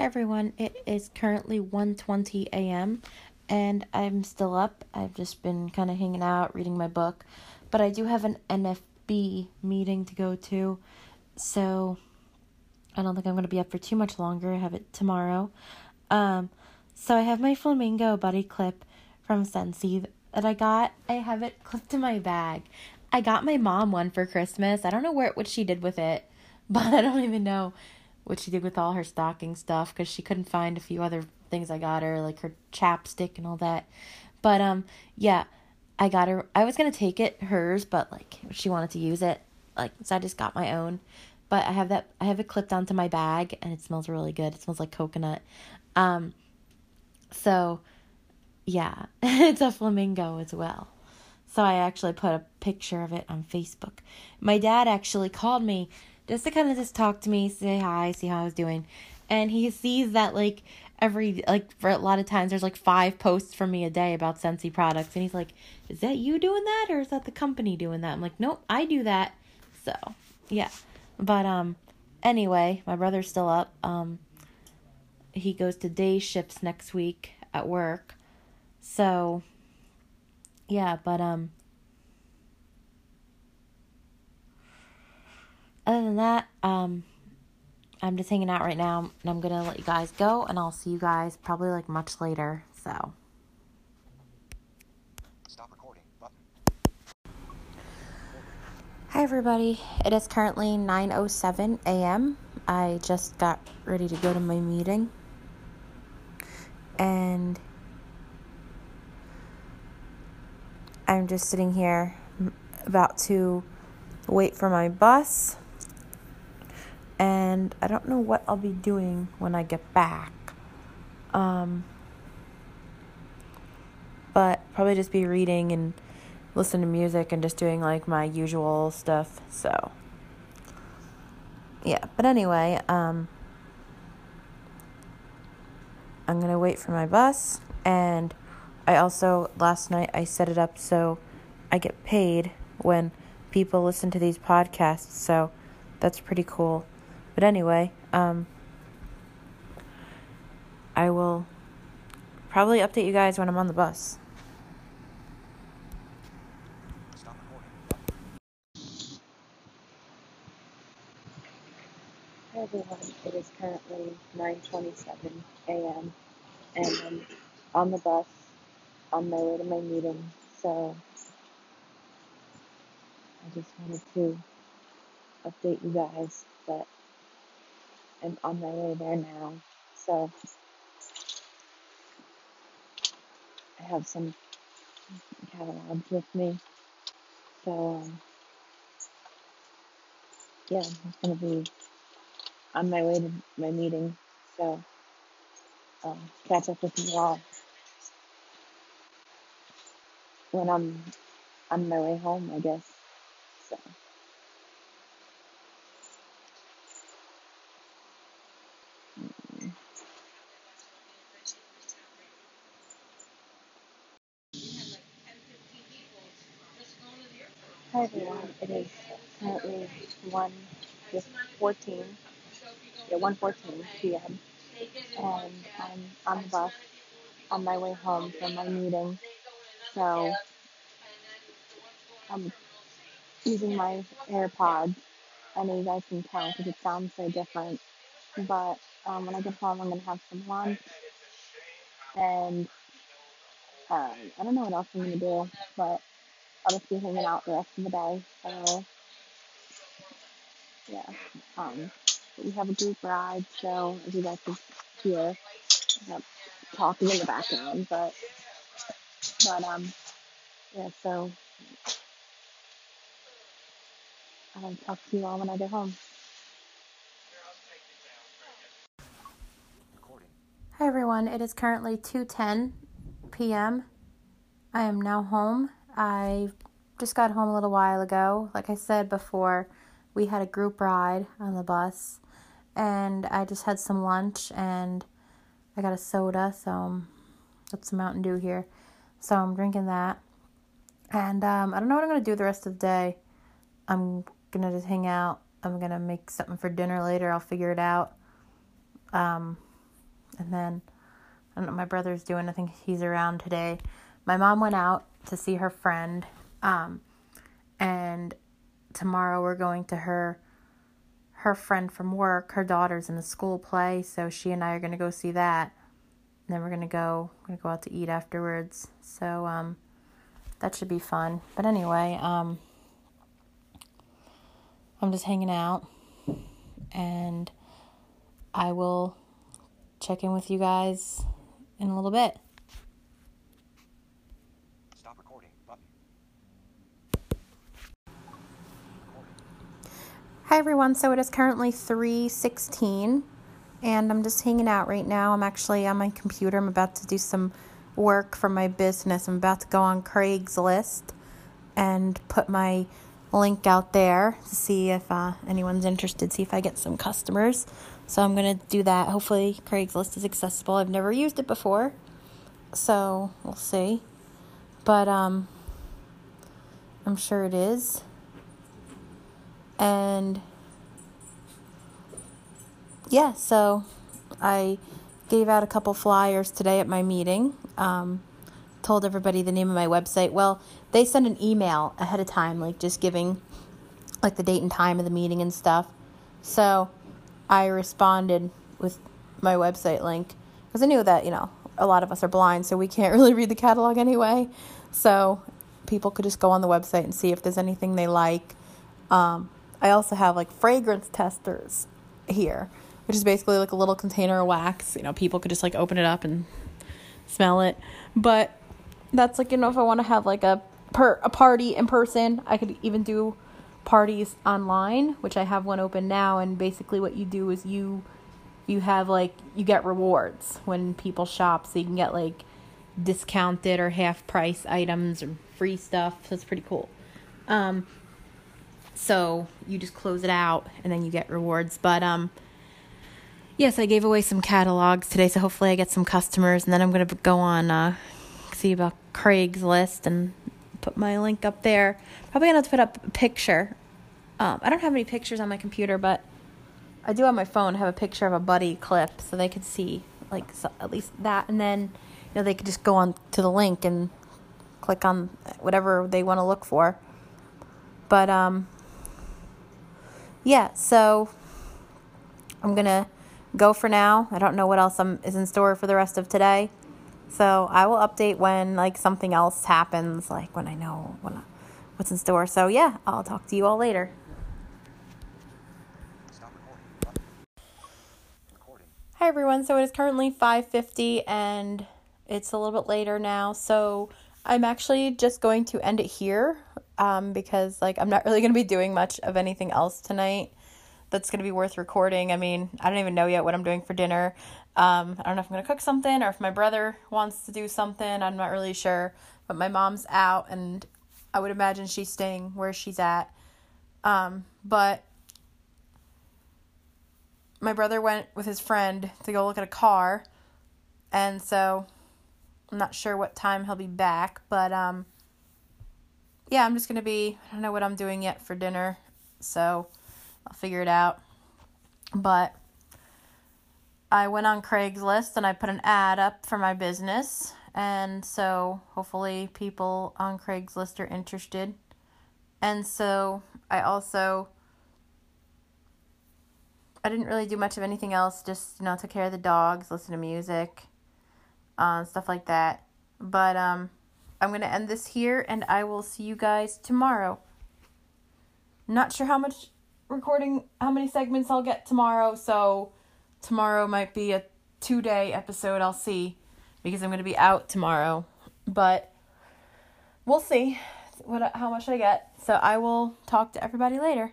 Everyone. It is currently 1:20 a.m. and I'm still up. I've just been kind of hanging out, reading my book, but I do have an NFB meeting to go to. So I don't think I'm going to be up for too much longer. I have it tomorrow. Um so I have my flamingo buddy clip from Scentsy that I got. I have it clipped to my bag. I got my mom one for Christmas. I don't know where what she did with it, but I don't even know what she did with all her stocking stuff because she couldn't find a few other things I got her, like her chapstick and all that. But um, yeah, I got her. I was gonna take it hers, but like she wanted to use it, like so I just got my own. But I have that. I have it clipped onto my bag, and it smells really good. It smells like coconut. Um, so yeah, it's a flamingo as well. So I actually put a picture of it on Facebook. My dad actually called me just to kind of just talk to me, say hi, see how I was doing. And he sees that like every like for a lot of times there's like five posts from me a day about Scentsy products and he's like, "Is that you doing that or is that the company doing that?" I'm like, "Nope, I do that." So, yeah. But um anyway, my brother's still up. Um he goes to day shifts next week at work. So, yeah, but um other than that, um, I'm just hanging out right now, and I'm gonna let you guys go, and I'll see you guys probably like much later. So. Stop recording button. Hi everybody. It is currently 9:07 a.m. I just got ready to go to my meeting. And I'm just sitting here about to wait for my bus and I don't know what I'll be doing when I get back. Um, but probably just be reading and listen to music and just doing like my usual stuff. So, yeah. But anyway, um, I'm gonna wait for my bus, and I also last night I set it up so I get paid when people listen to these podcasts. So that's pretty cool. But anyway, um, I will probably update you guys when I'm on the bus. Everyone, it is currently 9.27 a.m. and I'm on the bus on my way to my meeting, so I just wanted to update you guys that am on my way there now. So I have some catalogs with me. So um, yeah, I'm gonna be on my way to my meeting. So um, catch up with you all when I'm on my way home, I guess. So. Hi everyone, it is currently 1 14, yeah, 1.14 p.m. and I'm on the bus on my way home from my meeting. So I'm using my AirPods. I know you guys can tell because it sounds so different. But um, when I get home, I'm going to have some lunch. And um, I don't know what else I'm going to do, but I'll just be hanging out the rest of the day. So yeah. Um, we have a group ride, so as you guys can hear, talking in the background, but but um, yeah. So I'll talk to you all when I get home. Hi everyone. It is currently 2:10 p.m. I am now home. I just got home a little while ago. Like I said before, we had a group ride on the bus and I just had some lunch and I got a soda, so that's some Mountain Dew here. So I'm drinking that. And um, I don't know what I'm going to do the rest of the day. I'm going to just hang out. I'm going to make something for dinner later. I'll figure it out. Um, and then I don't know what my brother's doing. I think he's around today. My mom went out to see her friend, um, and tomorrow we're going to her her friend from work. Her daughter's in the school play, so she and I are gonna go see that. And then we're gonna go we're gonna go out to eat afterwards. So um, that should be fun. But anyway, um, I'm just hanging out, and I will check in with you guys in a little bit. Hi everyone. So it is currently 3:16 and I'm just hanging out right now. I'm actually on my computer. I'm about to do some work for my business. I'm about to go on Craigslist and put my link out there to see if uh, anyone's interested, see if I get some customers. So I'm going to do that. Hopefully, Craigslist is accessible. I've never used it before, so we'll see. But um, I'm sure it is. And yeah, so I gave out a couple flyers today at my meeting. Um, told everybody the name of my website. Well, they send an email ahead of time, like just giving like the date and time of the meeting and stuff. So I responded with my website link because I knew that, you know, a lot of us are blind, so we can't really read the catalog anyway. So people could just go on the website and see if there's anything they like. Um, I also have like fragrance testers here, which is basically like a little container of wax. You know, people could just like open it up and smell it. But that's like, you know, if I want to have like a per a party in person, I could even do parties online, which I have one open now. And basically, what you do is you you have like you get rewards when people shop, so you can get like discounted or half price items or free stuff. So it's pretty cool. Um, so you just close it out and then you get rewards. But um, yes, I gave away some catalogs today, so hopefully I get some customers, and then I'm gonna go on uh, see about Craigslist and put my link up there. Probably gonna have to put up a picture. Um, I don't have any pictures on my computer, but I do on my phone have a picture of a buddy clip so they could see like so at least that, and then you know they could just go on to the link and click on whatever they want to look for. But um, yeah, so I'm gonna go for now. I don't know what else I'm, is in store for the rest of today. So I will update when like something else happens, like when I know when I, what's in store. So yeah, I'll talk to you all later. Hi everyone. So it is currently 5:50 and it's a little bit later now. So I'm actually just going to end it here um, because like I'm not really to be doing much of anything else tonight that's to be worth recording. I mean, I don't even know yet what I'm doing for dinner. Um, I don't know if I'm to cook something or if my brother wants to do something. I'm not really sure. But my mom's out, and I would imagine she's staying where she's at. Um, but my brother went with his friend to go look at a car. And so I'm not sure what time he'll be back. But um, yeah, I'm just going to be, I don't know what I'm doing yet for dinner. So I'll figure it out. But I went on Craigslist and I put an ad up for my business. And so hopefully people on Craigslist are interested. And so I also I didn't really do much of anything else, just you know, took care of the dogs, listen to music, uh, stuff like that. But um I'm gonna end this here and I will see you guys tomorrow. Not sure how much recording how many segments I'll get tomorrow, so tomorrow might be a two day episode. I'll see because I'm going to be out tomorrow. But we'll see what how much I get. So I will talk to everybody later.